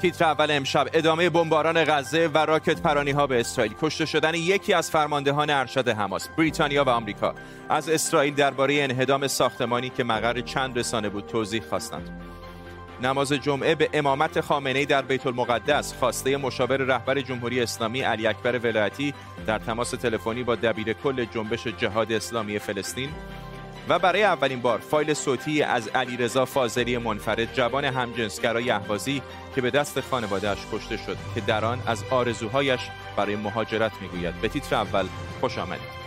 تیتر اول امشب. ادامه بمباران غزه و راکت پرانی ها به اسرائیل. کشته شدن یکی از فرماندهان ارشد حماس بریتانیا و آمریکا. از اسرائیل درباره انهدام ساختمانی که مقر چند رسانه بود توضیح خواستند. نماز جمعه به امامت خامنه در بیت المقدس خواسته مشاور رهبر جمهوری اسلامی علی اکبر ولایتی در تماس تلفنی با دبیر کل جنبش جهاد اسلامی فلسطین و برای اولین بار فایل صوتی از علیرضا فاضلی منفرد جوان همجنسگرای اهوازی که به دست خانوادهش کشته شد که در آن از آرزوهایش برای مهاجرت می‌گوید. به تیتر اول خوش آمدید.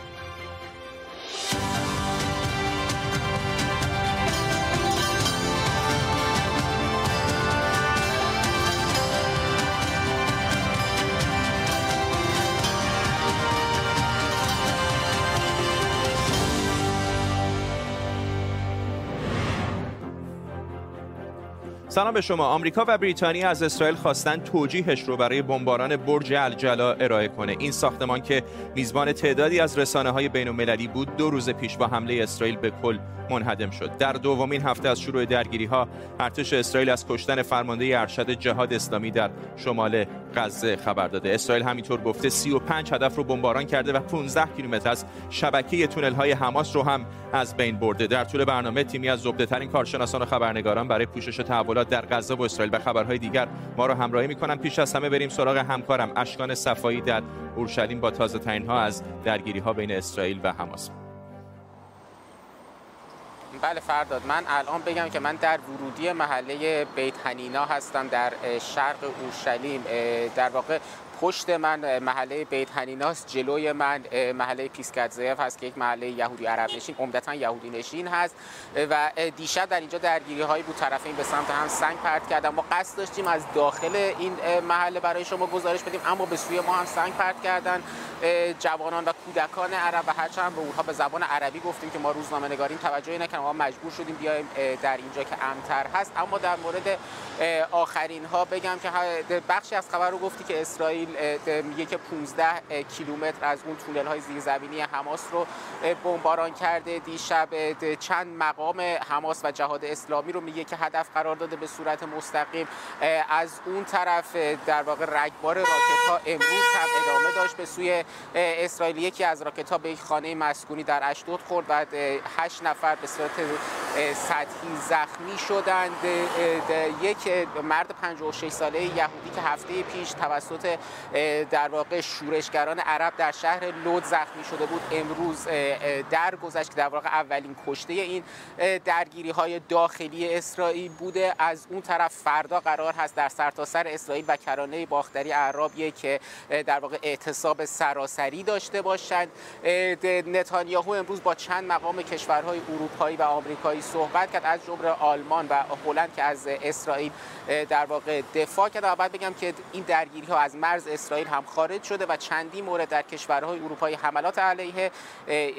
سلام به شما. آمریکا و بریتانیا از اسرائیل خواستن توجیهش رو برای بمباران برج الجلا ارائه کنه. این ساختمان که میزبان تعدادی از رسانه های بین المللی بود دو روز پیش با حمله اسرائیل به کل منهدم شد. در دومین هفته از شروع درگیری ها ارتش اسرائیل از کشتن فرمانده ارشد جهاد اسلامی در شمال غزه خبر داده. اسرائیل همینطور گفته 35 هدف رو بمباران کرده و 15 کیلومتر از شبکه تونل های حماس رو هم از بین برده. در طول برنامه تیمی از زبده ترین کارشناسان و خبرنگاران برای پوشش تحولات در غزه و اسرائیل و خبرهای دیگر ما رو همراهی می‌کنن. پیش از همه بریم سراغ همکارم اشکان صفایی در اورشلیم با تازه ترین ها از درگیری ها بین اسرائیل و حماس. بله فرداد من الان بگم که من در ورودی محله بیت هنینا هستم در شرق اورشلیم. در واقع پشت من محله بیت هنیناست. جلوی من محله پیسگات زئیف هست که یک محله یهودی عرب نشین عمدتا یهودی نشین هست. و دیشب در اینجا درگیری هایی بود. طرفین به سمت هم سنگ پرت کردن. ما قصد داشتیم از داخل این محله برای شما گزارش بدیم اما به سوی ما هم سنگ پرت کردن. جوانان و کودکان عرب و هرچند به اونها به زبان عربی گفتیم که ما روزنامه نگاریم توجهی نکردن ما مجبور شدیم بیایم در اینجا که امن‌تر هست. اما در مورد آخرین ها بگم که بخشی از خبر رو گفتی که اسرائیل میگه که 15 کیلومتر از اون تونل های زیرزمینی حماس رو بمباران کرده. دیشب چند مقام حماس و جهاد اسلامی رو میگه که هدف قرار داده به صورت مستقیم. از اون طرف در واقع رگبار راکت ها امروز هم ادامه داشت به سوی اسرائیل. یکی از راکت ها به یک خانه مسکونی در اشدود خورد و هشت نفر به صورت سطحی زخمی شدند. یک مرد 56 ساله یهودی که هفته پیش توسط در واقع شورشگران عرب در شهر لود زخمی شده بود امروز در گذشت که در واقع اولین کشته این درگیری های داخلی اسرائیل بوده. از اون طرف فردا قرار هست در سرتاسر سر اسرائیل و کرانه باختری عربیه که در واقع اعتصاب سراسری داشته باشند. نتانیاهو امروز با چند مقام کشورهای اروپایی و آمریکایی صحبت کرد از جمله آلمان و هلند که از اسرائیل در واقع دفاع کرد و بعد بگم که این درگیری ها از مرز اسرائیل هم خارج شده و چندی مورد در کشورهای اروپایی حملات علیه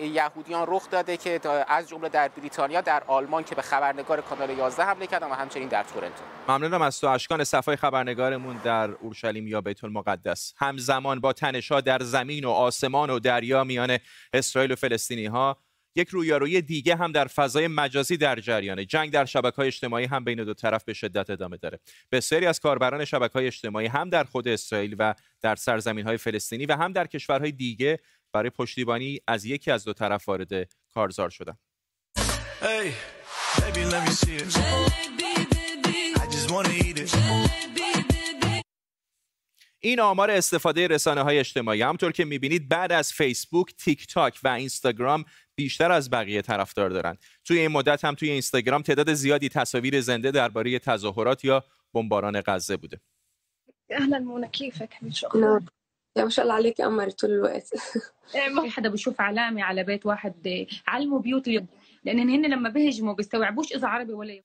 یهودیان رخ داده که از جمله در بریتانیا در آلمان که به خبرنگار کانال 11 حمله کردن و همچنین در تورنتو. ممنونم از تو اشکان. صفای خبرنگارمون در اورشلیم یا بیت المقدس. همزمان با تنشها در زمین و آسمان و دریا میان اسرائیل و فلسطینی ها یک رویارویی دیگه هم در فضای مجازی در جریانه. جنگ در شبکه های اجتماعی هم بین دو طرف به شدت ادامه داره. بسیاری از کاربران شبکه های اجتماعی هم در خود اسرائیل و در سرزمین های فلسطینی و هم در کشورهای دیگه برای پشتیبانی از یکی از دو طرف وارد کارزار شدن. Hey, این آمار استفاده رسانه های اجتماعی. همطور که می‌بینید بعد از فیسبوک، تیک تاک و اینستاگرام بیشتر از بقیه طرفدار دارن. توی این مدت هم توی اینستاگرام تعداد زیادی تصاویر زنده درباره تظاهرات یا بمباران غزه بوده. اهلا منى كيفك شكرا يا ما شاء الله عليك قمر طول الوقت. ما حدا بشوف علامه على بيت واحد علموا بيوت لان هن لما بيهجموا بيستوعبوش اذا عربي ولا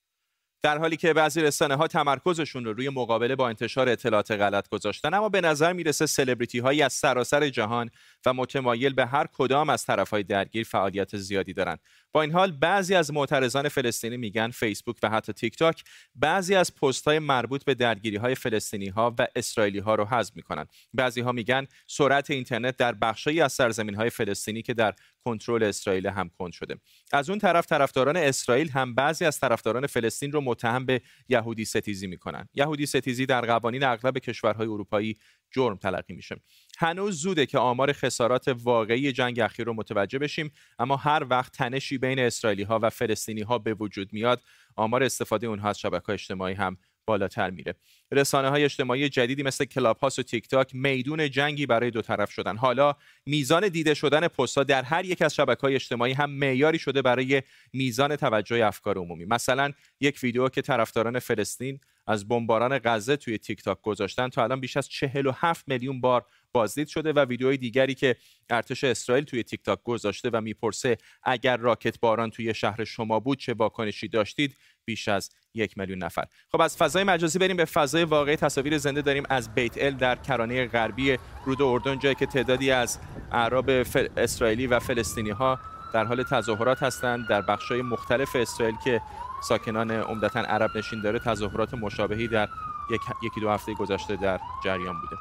در حالی که بعضی رسانه ها تمرکزشون رو روی مقابله با انتشار اطلاعات غلط گذاشتن اما به نظر می‌رسه سلبریتی هایی از سراسر جهان و متمایل به هر کدام از طرف های درگیر فعالیت زیادی دارند با این حال بعضی از معترضان فلسطینی میگن فیسبوک و حتی تیک تاک بعضی از پست های مربوط به درگیری های فلسطینی ها و اسرائیلی ها رو حذف می‌کنن. بعضی ها میگن سرعت اینترنت در بخشی از سرزمین های فلسطینی که در کنترل اسرائیل هم کند شده. از اون طرف طرفداران اسرائیل هم بعضی از طرفداران فلسطین رو متهم به یهودی ستیزی می‌کنن. یهودی ستیزی در قوانین اغلب کشورهای اروپایی جرم تلقی میشه. هنوز زوده که آمار خسارات واقعی جنگ اخیر رو متوجه بشیم اما هر وقت تنشی بین اسرائیلی ها و فلسطینی ها به وجود میاد آمار استفاده اونها از شبکه اجتماعی هم بالاتر میره. رسانه های اجتماعی جدیدی مثل کلاب هاست و تیک تاک میدون جنگی برای دو طرف شدن. حالا میزان دیده شدن پستها در هر یک از شبکه های اجتماعی هم معیاری شده برای میزان توجه افکار عمومی. مثلا یک ویدیو که طرفداران فلسطین از بمباران غزه توی تیک تاک گذاشتن. تا الان بیش از 47 میلیون بار بازدید شده و ویدیوهای دیگری که ارتش اسرائیل توی تیک تاک گذاشته و می‌پرسه اگر راکت باران توی شهر شما بود چه واکنشی داشتید؟ بیش از یک میلیون نفر. خب از فضای مجازی بریم به فضای واقعی. تصاویر زنده داریم از بیت ال در کرانه غربی رود اردن جایی که تعدادی از اعراب اسرائیلی و فلسطینی ها در حال تظاهرات هستند. در بخش‌های مختلف اسرائیل که ساکنان عمدتا عرب نشین داره تظاهرات مشابهی در یک، یکی دو هفته گذشته در جریان بوده.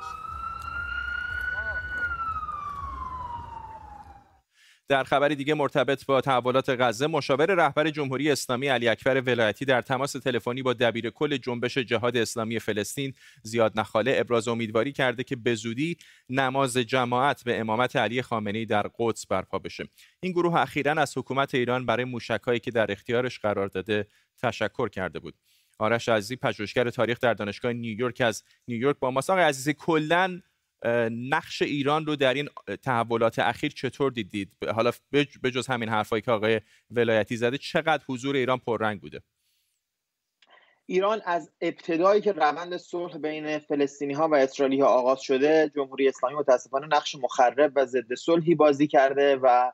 در خبری دیگه مرتبط با تحولات غزه مشاور رهبر جمهوری اسلامی علی اکبر ولایتی در تماس تلفنی با دبیر کل جنبش جهاد اسلامی فلسطین زیاد نخاله. ابراز امیدواری کرده که به زودی نماز جماعت به امامت علی خامنه‌ای در قدس برپا بشه. این گروه اخیرا از حکومت ایران برای موشکهایی که در اختیارش قرار داده تشکر کرده بود. آرش عزیزی پژوهشگر تاریخ در دانشگاه نیویورک از نیویورک با ماست آقای عزیزی کلا نقش ایران رو در این تحولات اخیر چطور دیدید؟ حالا به جز همین حرفایی که آقای ولایتی زده چقدر حضور ایران پررنگ بوده؟ ایران از ابتدایی که روند صلح بین فلسطینی ها و اسرائیلی ها آغاز شده جمهوری اسلامی متاسفانه نقش مخرب و ضد صلحی بازی کرده و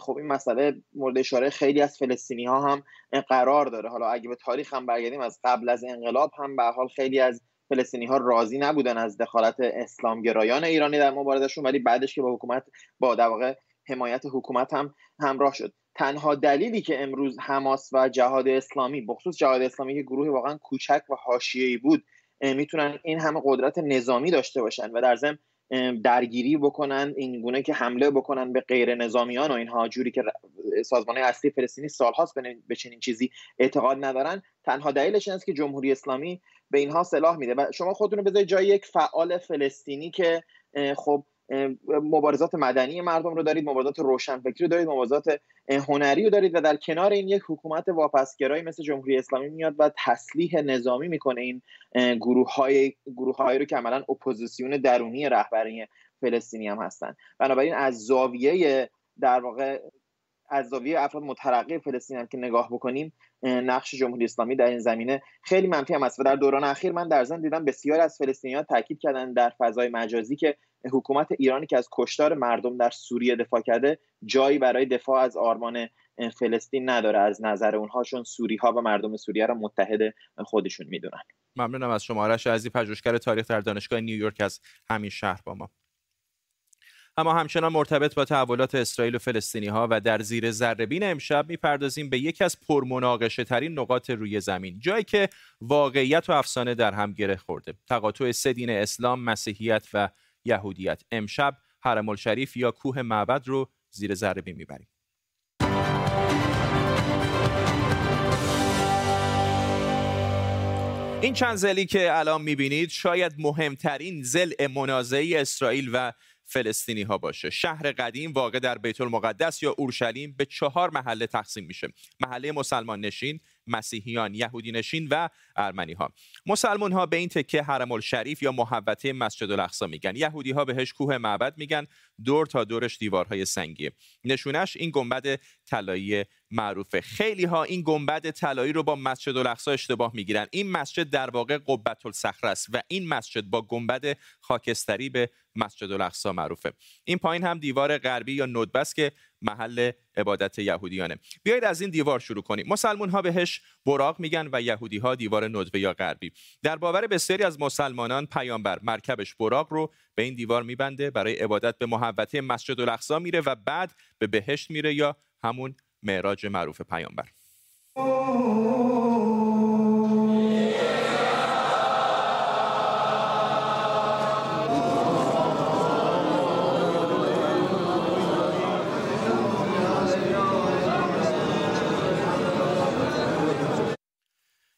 خب این مسئله مورد اشاره خیلی از فلسطینی ها هم قرار داره. حالا اگه به تاریخ هم برگردیم از قبل از انقلاب هم به حال خیلی از فلسطینی ها راضی نبودن از دخالت اسلامگرایان ایرانی در مبارزشون ولی بعدش که با حکومت با در واقع حمایت حکومت هم همراه شد. تنها دلیلی که امروز حماس و جهاد اسلامی بخصوص جهاد اسلامی که گروه واقعا کوچک و حاشیه‌ای بود می‌تونن این همه قدرت نظامی داشته باشن و در ضمن درگیری بکنن این گونه که حمله بکنن به غیر نظامیان و اینها جوری که سازمان اصلی فلسطینی سالهاست به چنین چیزی اعتقاد ندارن. تنها دلیلش این است که جمهوری اسلامی به اینها سلاح میده و شما خودتون رو بذارید جای یک فعال فلسطینی که خب مبارزات مدنی مردم رو دارید مبارزات روشنفکری رو دارید مبارزات هنری رو دارید و در کنار این یک حکومت واپسگرایی مثل جمهوری اسلامی میاد و تسلیح نظامی می‌کنه این گروه های گروه های رو که عملا اپوزیسیون درونی رهبری فلسطینی هم هستن. بنابراین از زاویه در واقع از زاویه افراد مترقی فلسطین هم که نگاه بکنیم نقش جمهوری اسلامی در این زمینه خیلی منفی هم است و در دوران اخیر من در ضمن دیدم بسیار از فلسطینیان تاکید کردن در فضای مجازی که حکومت ایرانی که از کشتار مردم در سوریه دفاع کرده جایی برای دفاع از آرمان فلسطین نداره از نظر اونها چون سوری ها و مردم سوریه را متحد خودشون می‌دونن. ممنونم از شما. آرش عزیزی پژوهشگر تاریخ در دانشگاه نیویورک از همین شهر با ما. اما همچنان مرتبط با تحولات اسرائیل و فلسطینی ها و در زیر ذرهبین امشب می‌پردازیم به یکی از پرمناقشه ترین نقاط روی زمین جایی که واقعیت و افسانه در هم گره خورده. تقاطع سه دین اسلام مسیحیت و یهودیت. امشب حرم الشریف یا کوه معبد رو زیر ذرهبین می‌بریم. این چند زلی که الان می‌بینید شاید مهمترین زل منازعه اسرائیل و فلسطینی ها باشه. شهر قدیم واقع در بیت المقدس یا اورشلیم به چهار محله تقسیم میشه. محله مسلمان نشین مسیحیان یهودی نشین و ارمنی ها مسلمان ها به این تکه حرم الشریف یا محوطه مسجد الاقصا میگن. یهودی ها بهش کوه معبد میگن. دور تا دورش دیوارهای سنگی نشونش این گنبد طلایی معروفه. خیلی ها این گنبد طلایی رو با مسجد الاقصا اشتباه می‌گیرن. این مسجد در واقع قبت الصخره است و این مسجد با گنبد خاکستری به مسجد الاقصا معروفه. این پایین هم دیوار غربی یا ندبست که محل عبادت یهودیانه. بیایید از این دیوار شروع کنیم. مسلمون ها بهش براق میگن و یهودی ها دیوار ندبه یا غربی. در باور بسیاری از مسلمانان پیامبر مرکبش براق رو به این دیوار میبنده برای عبادت به محوطه مسجد الاقصا میره و بعد به بهشت میره یا همون معراج معروف پیامبر.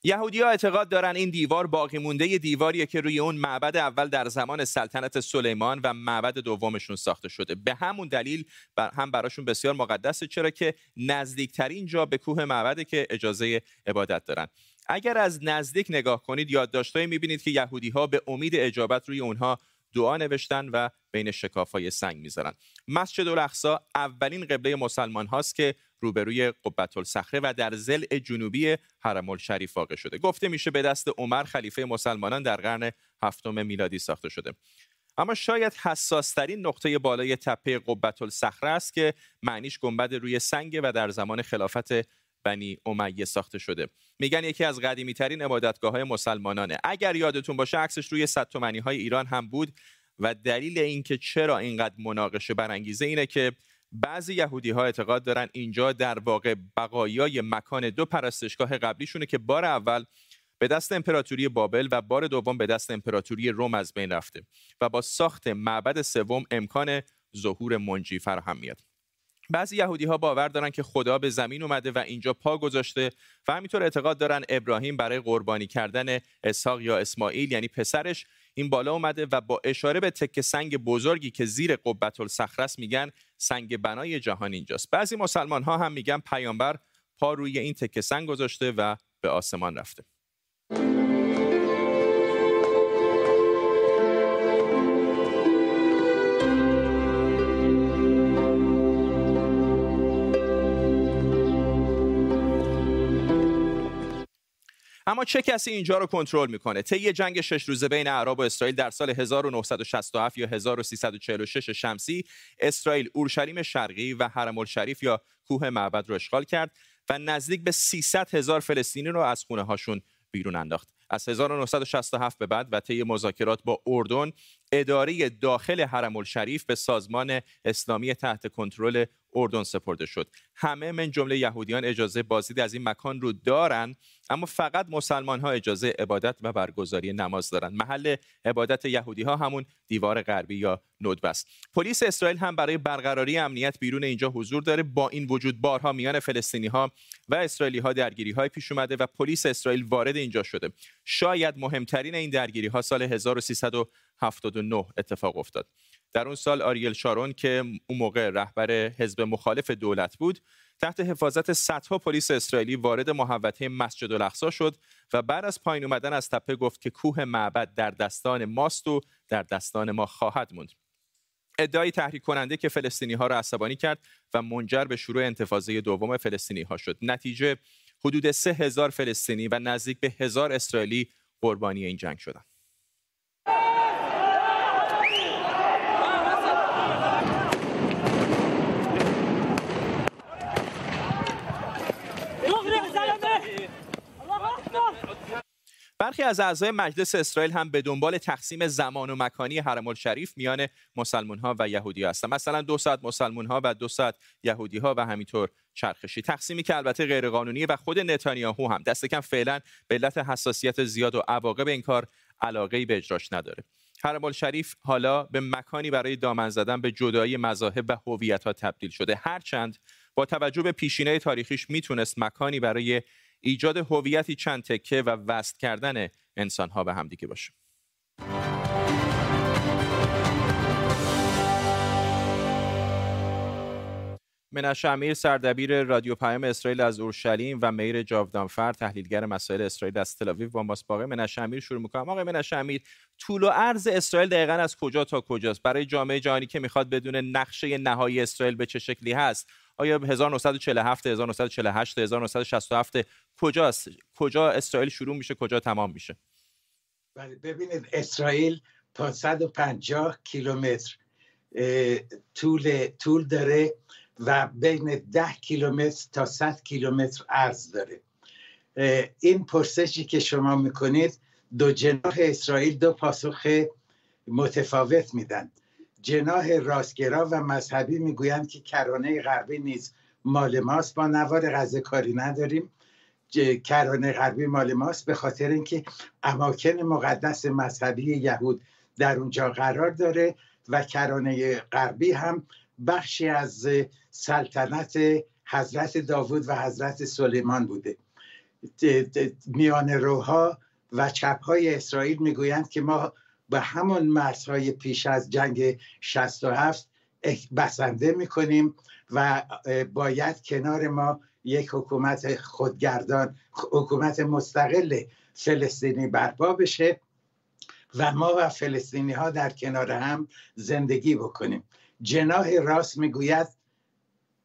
یهودی ها اعتقاد دارن این دیوار باقی مونده دیواریه که روی اون معبد اول در زمان سلطنت سلیمان و معبد دومشون ساخته شده. به همون دلیل هم براشون بسیار مقدسه چرا که نزدیکترین جا به کوه معبده که اجازه عبادت دارن. اگر از نزدیک نگاه کنید یادداشتهایی می‌بینید که یهودی ها به امید اجابت روی اونها دعا نوشتن و بین شکافای سنگ می‌ذارن. مسجد الاقصا اولین قبله مسلمان هاست که روبروی قبت الصخره و در زل جنوبی حرم الشریف واقع شده. گفته میشه به دست عمر خلیفه مسلمانان در قرن هفتم میلادی ساخته شده. اما شاید حساسترین نقطه بالای تپه قبت الصخره است که معنیش گنبد روی سنگ و در زمان خلافت بنی امیه ساخته شده. میگن یکی از قدیمی ترین عبادتگاه های مسلمانانه. اگر یادتون باشه عکسش روی صد های ایران هم بود و دلیل اینکه چرا اینقدر مناقشه برانگیزه اینه که بعضی یهودی ها اعتقاد دارن اینجا در واقع بقایای مکان دو پرستشگاه قبلیشونه که بار اول به دست امپراتوری بابل و بار دوم به دست امپراتوری روم از بین رفته و با ساخت معبد سوم امکان ظهور منجی فراهم میاد. بعضی یهودی ها باور دارن که خدا به زمین اومده و اینجا پا گذاشته و همینطور اعتقاد دارن ابراهیم برای قربانی کردن اسحاق یا اسماعیل یعنی پسرش این بالا اومده و با اشاره به تکه سنگ بزرگی که زیر قبت الصخره میگن سنگ بنای جهان اینجاست. بعضی مسلمان ها هم میگن پیامبر پا روی این تکه سنگ گذاشته و به آسمان رفته. اما چه کسی اینجا رو کنترل می‌کنه؟ طی جنگ شش روزه بین عرب و اسرائیل در سال 1967 یا 1346 شمسی اسرائیل اورشلیم شرقی و حرم الشریف یا کوه معبد رو اشغال کرد و نزدیک به 300 هزار فلسطینی رو از خونه هاشون بیرون انداخت. از 1967 به بعد و طی مذاکرات با اردن اداره داخل حرم الشریف به سازمان اسلامی تحت کنترل اردن سپرده شد. همه من جمله یهودیان اجازه بازدید از این مکان رو دارن اما فقط مسلمان ها اجازه عبادت و برگزاری نماز دارند محل عبادت یهودی ها همون دیوار غربی یا ندبه است پلیس اسرائیل هم برای برقراری امنیت بیرون اینجا حضور داره. با این وجود بارها میان فلسطینی ها و اسرائیلی ها درگیری های پیش اومده و پلیس اسرائیل وارد اینجا شده. شاید مهمترین این درگیری ها سال 1379 اتفاق افتاد. در اون سال آریل شارون که اون موقع رهبر حزب مخالف دولت بود تحت حفاظت صدها پلیس اسرائیلی وارد محوطه مسجد الاقصا شد و بعد از پایین اومدن از تپه گفت که کوه معبد در دستان ماست و در دستان ما خواهد موند. ادعای تحریک کننده که فلسطینی ها را عصبانی کرد و منجر به شروع انتفاضه دوم فلسطینی ها شد. نتیجه حدود سه هزار فلسطینی و نزدیک به هزار اسرائیلی قربانی این جنگ شدند. برخی از اعضای مجلس اسرائیل هم به دنبال تقسیم زمان و مکانی حرم الشریف میان مسلمان ها و یهودی هستند. مثلا دو ساعت مسلمان ها و دو ساعت یهودی ها و همینطور چرخشی. تقسیمی که البته غیرقانونی و خود نتانیاهو هم. دست کم فعلا به علت حساسیت زیاد و عواقب این کار علاقه به اجراش نداره. حرم الشریف حالا به مکانی برای دامن زدن به جدایی مذاهب و هویت ها تبدیل شده. هرچند با توجه به پیشینه تاریخیش می‌تونست مکانی برای ایجاد هویتی چند تکه و وست کردن انسانها به همدیگه باشه. منش امیر سردبیر رادیو پیام اسرائیل از اورشلیم و میر جاودانفر تحلیلگر مسائل اسرائیل از تل با ماست. باقی منش امیر شروع می‌کنم. آقای منش امیر طول و عرض اسرائیل دقیقا از کجا تا کجاست؟ برای جامعه جهانی که می‌خواد بدون نقشه نهایی اسرائیل به چه شکلی هست؟ آیا 1947 1948 1967 کجاست کجا اسرائیل شروع میشه کجا تمام میشه؟ بله ببینید اسرائیل تا 150 کیلومتر طول طول داره و بین 10 کیلومتر تا 100 کیلومتر عرض داره. این پرسشی که شما می‌کنید دو جناح اسرائیل دو پاسخ متفاوت میدن. جناح راستگرا و مذهبی می‌گویند که کرانه غربی نیز مال ماست. با نوار غزه کاری نداریم. کرانه غربی مال ماست به خاطر اینکه اماکن مقدس مذهبی یهود در اونجا قرار داره و کرانه غربی هم بخشی از سلطنت حضرت داوود و حضرت سلیمان بوده. میان روها و چپهای اسرائیل می‌گویند که ما به همون مرزهای پیش از جنگ 67 بسنده می‌کنیم و باید کنار ما یک حکومت خودگردان حکومت مستقل فلسطینی برپا بشه و ما و فلسطینی ها در کنار هم زندگی بکنیم. جناح راست می‌گوید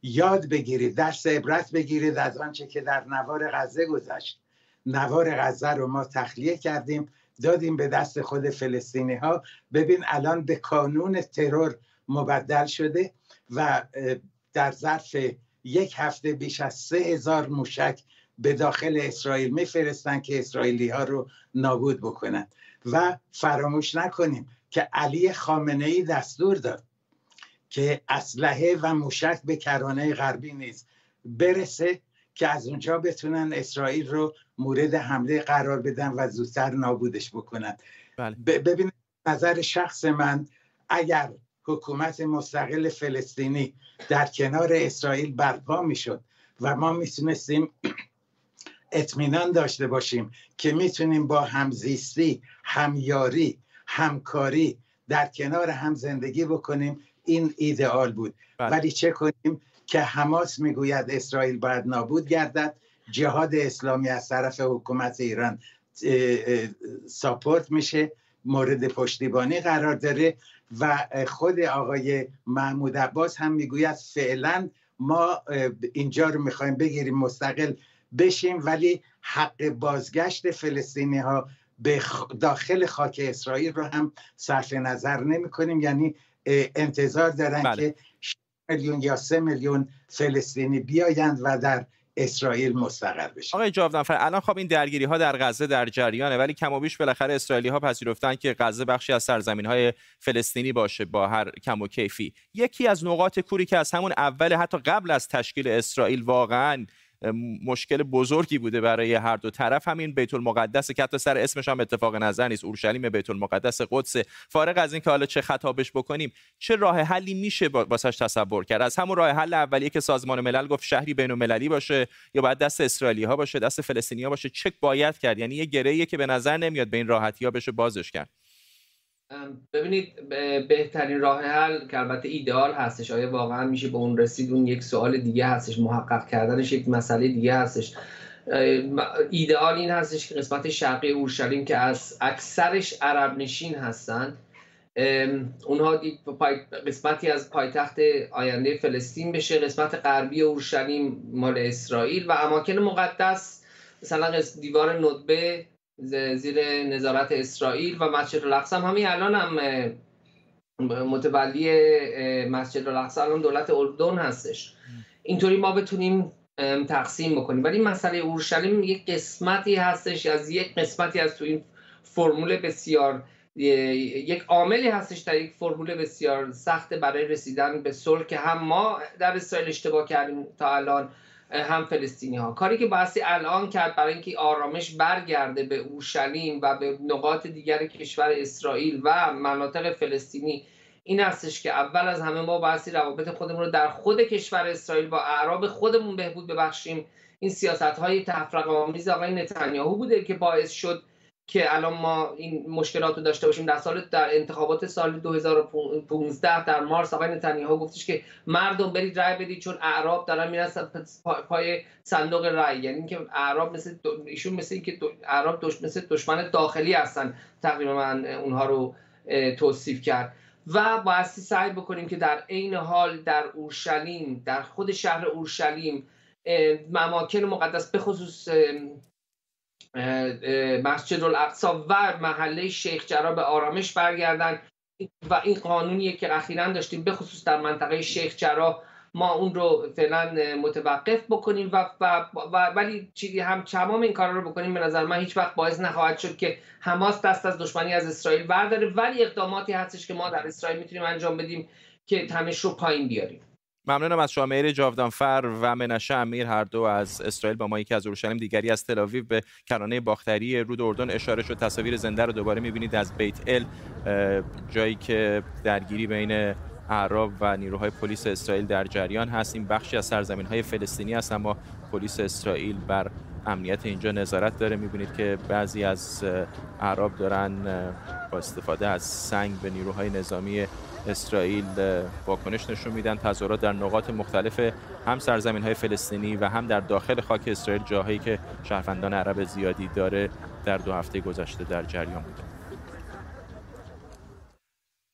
یاد بگیرید درس عبرت بگیرید از آنچه که در نوار غزه گذشت. نوار غزه رو ما تخلیه کردیم دادیم به دست خود فلسطینی ها ببین الان به کانون ترور مبدل شده و در ظرف یک هفته بیش از سه هزار موشک به داخل اسرائیل میفرستن که اسرائیلی ها رو نابود بکنن. و فراموش نکنیم که علی خامنه ای دستور داد که اسلحه و موشک به کرانه غربی نیست برسه که از اونجا بتونن اسرائیل رو مورد حمله قرار بدن و زودتر نابودش بکنن بله. ببینید نظر شخص من اگر حکومت مستقل فلسطینی در کنار اسرائیل برپا می‌شد و ما می‌تونستیم اطمینان داشته باشیم که می‌تونیم با همزیستی همیاری همکاری در کنار هم زندگی بکنیم این ایدئال بود بله. ولی چه کنیم که حماس می‌گوید اسرائیل باید نابود گردد جهاد اسلامی از طرف حکومت ایران ساپورت میشه مورد پشتیبانی قرار داره و خود آقای محمود عباس هم می‌گوید فعلا ما اینجا رو می‌خوایم بگیریم مستقل بشیم ولی حق بازگشت فلسطینی ها به داخل خاک اسرائیل رو هم صرف نظر نمی کنیم یعنی انتظار دارن بله. که میلیون یا سه میلیون فلسطینی بیایند و در اسرائیل مستقر بشه. آقای جاودانفر الان خب این درگیری ها در غزه در جریانه ولی کم و بیش بالاخره اسرائیلی ها پذیرفتن که غزه بخشی از سرزمین های فلسطینی باشه با هر کم و کیفی. یکی از نقاط کوری که از همون اول حتی قبل از تشکیل اسرائیل واقعا مشکل بزرگی بوده برای هر دو طرف. همین بیت المقدس که حتی سر اسمش هم اتفاق نظر نیست. اورشلیم بیت المقدس قدس. فارغ از اینکه حالا چه خطابش بکنیم چه راه حلی میشه واسش تصور کرد؟ از همون راه حل اولیه که سازمان ملل گفت شهری بین المللی باشه یا باید دست اسرائیلی ها باشه دست فلسطینی ها باشه چک باید کرد؟ یعنی یه گره‌ایه که به نظر نمیاد به این راحتی ها بشه بازش کرد. ببینید بهترین راه حل که البته ایدئال هستش. آیا واقعا میشه به اون رسید؟ اون یک سوال دیگه هستش. محقق کردنش یک مسئله دیگه هستش. ایدئال این هستش که قسمت شرقی اورشلیم که از اکثرش عرب نشین هستند. اونها قسمتی از پایتخت آینده فلسطین بشه قسمت غربی اورشلیم مال اسرائیل. و اماکن مقدس مثلا دیوار ندبه زیر نظارت اسرائیل و مسجد الاقصا همین الان هم متولی مسجد الاقصا الان دولت اردن هستش. اینطوری ما بتونیم تقسیم بکنیم. ولی مسئله اورشلیم یک قسمتی هستش از یک قسمتی از تو این فرمول بسیار یک عاملی هستش در یک فرمول بسیار سخت برای رسیدن به صلح که هم ما در اسرائیل اشتباه کردیم تا الان. هم فلسطینی ها کاری که باسی الان کرد برای اینکه آرامش برگرده به اورشلیم و به نقاط دیگر کشور اسرائیل و مناطق فلسطینی این هستش که اول از همه ما باسی روابط خودمون رو در خود کشور اسرائیل با اعراب خودمون بهبود ببخشیم. این سیاست های تفرقه آمیز آقای نتانیاهو بوده که باعث شد که الان ما این مشکلات رو داشته باشیم در سال در انتخابات سال 2015 در مارس آقای نتانیاهو گفتش که مردم برید رای بدید چون اعراب دارن می‌رسن پای صندوق رای یعنی اینکه اعراب مثل ایشون مثل اینکه اعراب دش... مثل دشمن داخلی هستن تقریبا من اونها رو توصیف کرد. و بایستی سعی بکنیم که در عین حال در اورشلیم در خود شهر اورشلیم اماکن مقدس به خصوص مسجد الاقصا و محله شیخ جرا به آرامش برگردن. و این قانونیه که اخیرا داشتیم به خصوص در منطقه شیخ جرا ما اون رو فعلا متوقف بکنیم و, و, و ولی چیزی هم تمام این کارا رو بکنیم. به نظر من هیچ وقت باعث نخواهد شد که حماس دست از دشمنی از اسرائیل برداره. ولی اقداماتی هستش که ما در اسرائیل می‌تونیم انجام بدیم که تنش رو پایین بیاریم. ممنونم از شما میر جاودانفر و منشه امیر. هر دو از اسرائیل با ما یکی از اورشلیم دیگری از تل به کرانه باختری رود اردن اشاره شد. تصاویر زنده رو دوباره می‌بینید از بیت ال جایی که درگیری بین اعراب و نیروهای پلیس اسرائیل در جریان هست. این بخشی از سرزمین های فلسطینی است اما پلیس اسرائیل بر امنیت اینجا نظارت داره. می‌بینید که بعضی از اعراب دارن با استفاده از سنگ به نیروهای نظامی اسرائیل واکنش نشون میدن. تظاهرات در نقاط مختلف هم سرزمین های فلسطینی و هم در داخل خاک اسرائیل جاهایی که شهروندان عرب زیادی داره در دو هفته گذشته در جریان بوده.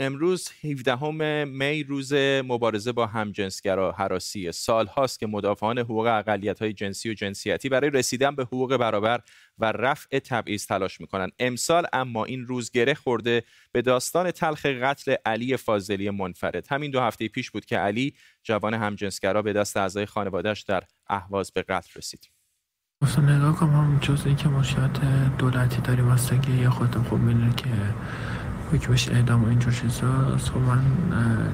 امروز 17 می روز مبارزه با همجنسگرا حراسی. سال هاست که مدافعان حقوق اقلیت های جنسی و جنسیتی برای رسیدن به حقوق برابر و رفع تبعیض تلاش می‌کنند. امسال اما این روز گره خورده به داستان تلخ قتل علی فاضلی منفرد. همین دو هفته پیش بود که علی جوان همجنسگرا به دست اعضای خانوادهش در اهواز به قتل رسید. نگاه کنم هم جز اینکه مشکلات دولتی داریم واسه که خودم خوب که حکمش اعدام و اینجور چیزا خب من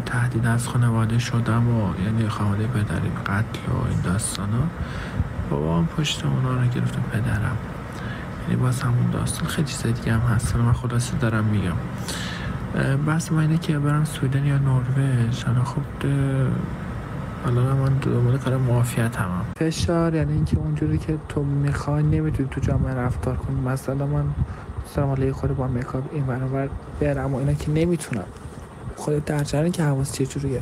تهدید از خانواده شدم و یعنی خانواده پدری قتل و این داستان ها بابا هم پشت اونا رو گرفته پدرم. یعنی باز همون داستان. خیلی چیز دیگه هم هست. من خلاصه دارم میگم. بحث من اینه که برم سویدن یا نروژ. حالا خب حالا من دنبال کار معافیت هم, فشار یعنی اینکه اونجوری که تو می‌خوای نمی‌تونی تو جامعه رفتار کنی. مثلا من دارم حالا یه با این برابر برم و اینا که نمی‌تونم. خودت در جریان که حواس چه جوریه؟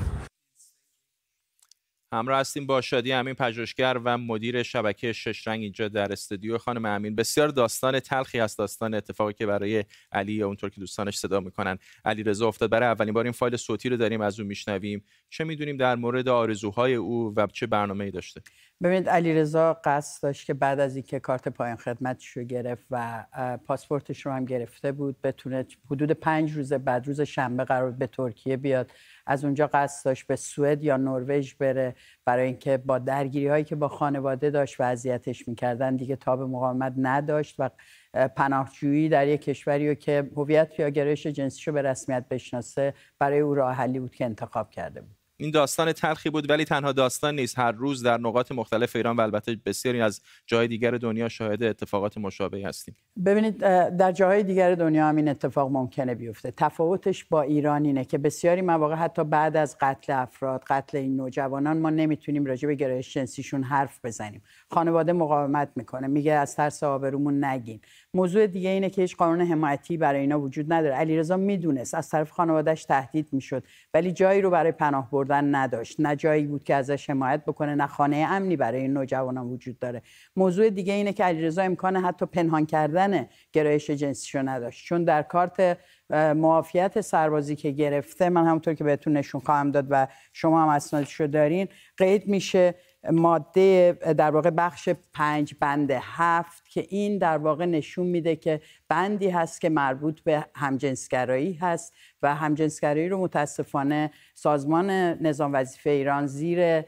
همراه هستیم با شادی امین پژوهشگر و مدیر شبکه شش رنگ اینجا در استودیو. خانم امین بسیار داستان تلخی است داستان اتفاقی که برای علی اونطور که دوستانش صدا می‌کنن علی رضا افتاد. برای اولین بار این فایل صوتی رو داریم از او میشنویم. چه می‌دونیم در مورد آرزوهای او و چه برنامه‌ای داشته؟ ببینید علیرضا قصد داشت که بعد از اینکه کارت پایان خدمتش رو گرفت و پاسپورتش رو هم گرفته بود بتونه حدود پنج روز بعد روز شنبه قرار به ترکیه بیاد. از اونجا قصد داشت به سوئد یا نروژ بره برای اینکه با درگیری هایی که با خانواده داشت و اذیتش می‌کردن دیگه تاب مقاومت نداشت و پناهجویی در یک کشوری که هویت یا گرایش جنسیشو به رسمیت بشناسه برای او راه حلی بود که انتخاب کرده بود. این داستان تلخی بود ولی تنها داستان نیست. هر روز در نقاط مختلف ایران و البته بسیاری از جای دیگر دنیا شاهد اتفاقات مشابهی هستیم. ببینید در جاهای دیگر دنیا هم این اتفاق ممکنه بیفته. تفاوتش با ایران اینه که بسیاری مواقع حتی بعد از قتل افراد قتل این نوجوانان ما نمی‌تونیم راجع به گرایش جنسیشون حرف بزنیم. خانواده مقاومت می‌کنه میگه از ترس آبرومون نگین. موضوع دیگه اینه که هیچ قانون حمایتی برای اینا وجود نداره. علیرضا می‌دونست از طرف خانوادهش تهدید می‌شد ولی جایی رو برای پناه بردن نداشت. نه جایی بود که ازش حمایت بکنه نه خانه امنی برای این نوجوانان وجود داره. موضوع دیگه اینه که علیرضا امکان حتی پنهان کردن گرایش جنسیشو نداشت. چون در کارت معافیت سربازی که گرفته من همونطور که بهتون نشون خواهم داد و شما هم اسنادشو دارین قید میشه. ماده در واقع بخش پنج بند هفت که این در واقع نشون میده که بندی هست که مربوط به همجنسگرایی هست و همجنسگرایی رو متاسفانه سازمان نظام وظیفه ایران زیر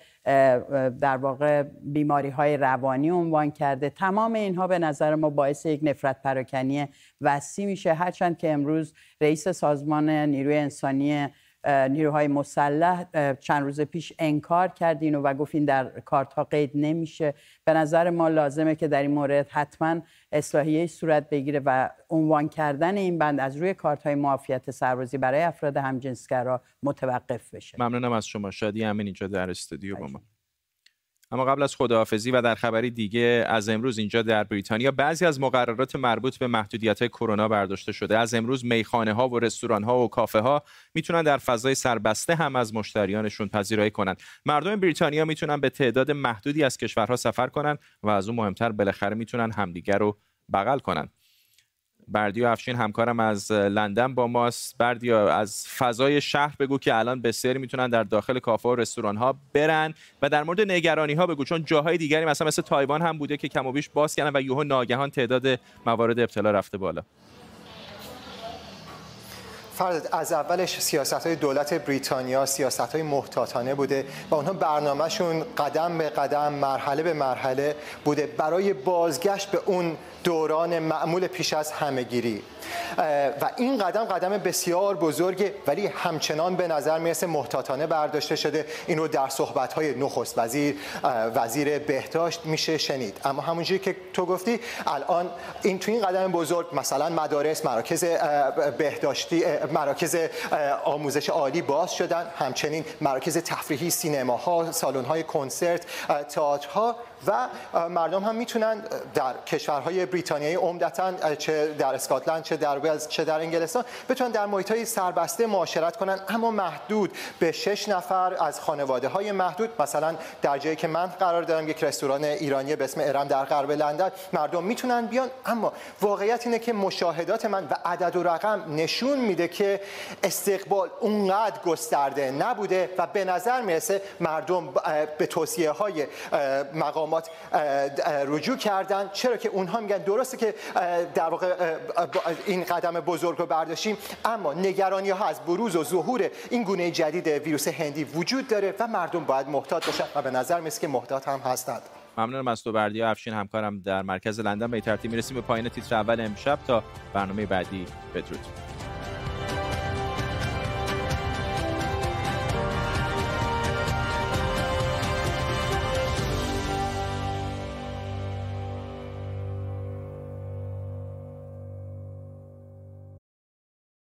در واقع بیماری های روانی عنوان کرده. تمام اینها به نظر ما باعث یک نفرت پراکنی وسیع میشه. هرچند که امروز رئیس سازمان نیروی انسانی نیروهای مسلح چند روز پیش انکار کرد اینو و گفت این در کارت ها قید نمیشه. به نظر ما لازمه که در این مورد حتما اصلاحیه صورت بگیره و عنوان کردن این بند از روی کارت های معافیت سربازی برای افراد همجنسگرا متوقف بشه. ممنونم از شما. شادی همین اینجا در استودیو با ما. اما قبل از خداحافظی و در خبری دیگه از امروز اینجا در بریتانیا بعضی از مقررات مربوط به محدودیت های کرونا برداشته شده. از امروز میخانه ها و رستوران ها و کافه ها می‌تونن در فضای سربسته هم از مشتریانشون پذیرایی کنند مردم بریتانیا می‌تونن به تعداد محدودی از کشورها سفر کنن و از اون مهمتر بالاخره می‌تونن همدیگر رو بغل کنن. بردیا افشین همکارم از لندن با ماست. بردیا از فضای شهر بگو که الان بسیاری می‌تونن در داخل کافه و رستوران ها برن و در مورد نگرانی ها بگو چون جاهای دیگری مثلا مثل تایوان هم بوده که کم و بیش باز کردن و یهو ناگهان تعداد موارد ابتلا رفته بالا. فرد از اولش سیاست های دولت بریتانیا سیاست های محتاطانه بوده و اونها برنامهشون قدم به قدم مرحله به مرحله بوده برای بازگشت به اون دوران معمول پیش از همهگیری. و این قدم قدم بسیار بزرگه ولی همچنان به نظر می‌رسه محتاطانه برداشته شده. اینو در صحبت‌های نخست وزیر وزیر بهداشت میشه شنید. اما همونجوری که تو گفتی الان این تو این قدم بزرگ مثلا مدارس مراکز بهداشتی مراکز آموزش عالی باز شدن. همچنین مراکز تفریحی سینماها سالن‌های کنسرت تئاترها. و مردم هم می‌تونن در کشورهای بریتانیایی عمدتا چه در اسکاتلند چه در ولز چه در انگلستان بتونن در محیط های سربسته معاشرت کنن. اما محدود به شش نفر از خانواده های محدود. مثلا در جایی که من قرار دارم یک رستوران ایرانی به اسم ارم در غرب لندن مردم می‌تونن بیان. اما واقعیت اینه که مشاهدات من و عدد و رقم نشون میده که استقبال اونقدر گسترده نبوده و به نظر می‌رسه مردم به توصیه های مقام مقامات رجوع کردن. چرا که اونها میگن درسته که در واقع این قدم بزرگ رو برداشتیم اما نگرانی ها از بروز و ظهور این گونه جدید ویروس هندی وجود داره و مردم باید محتاط باشن و به نظر میسه که محتاط هم هستند. ممنونم از تو بردیا افشین. همکارم در مرکز لندن به ترتیب می‌رسیم به پایین تیتر اول امشب. تا برنامه بعدی بدرود.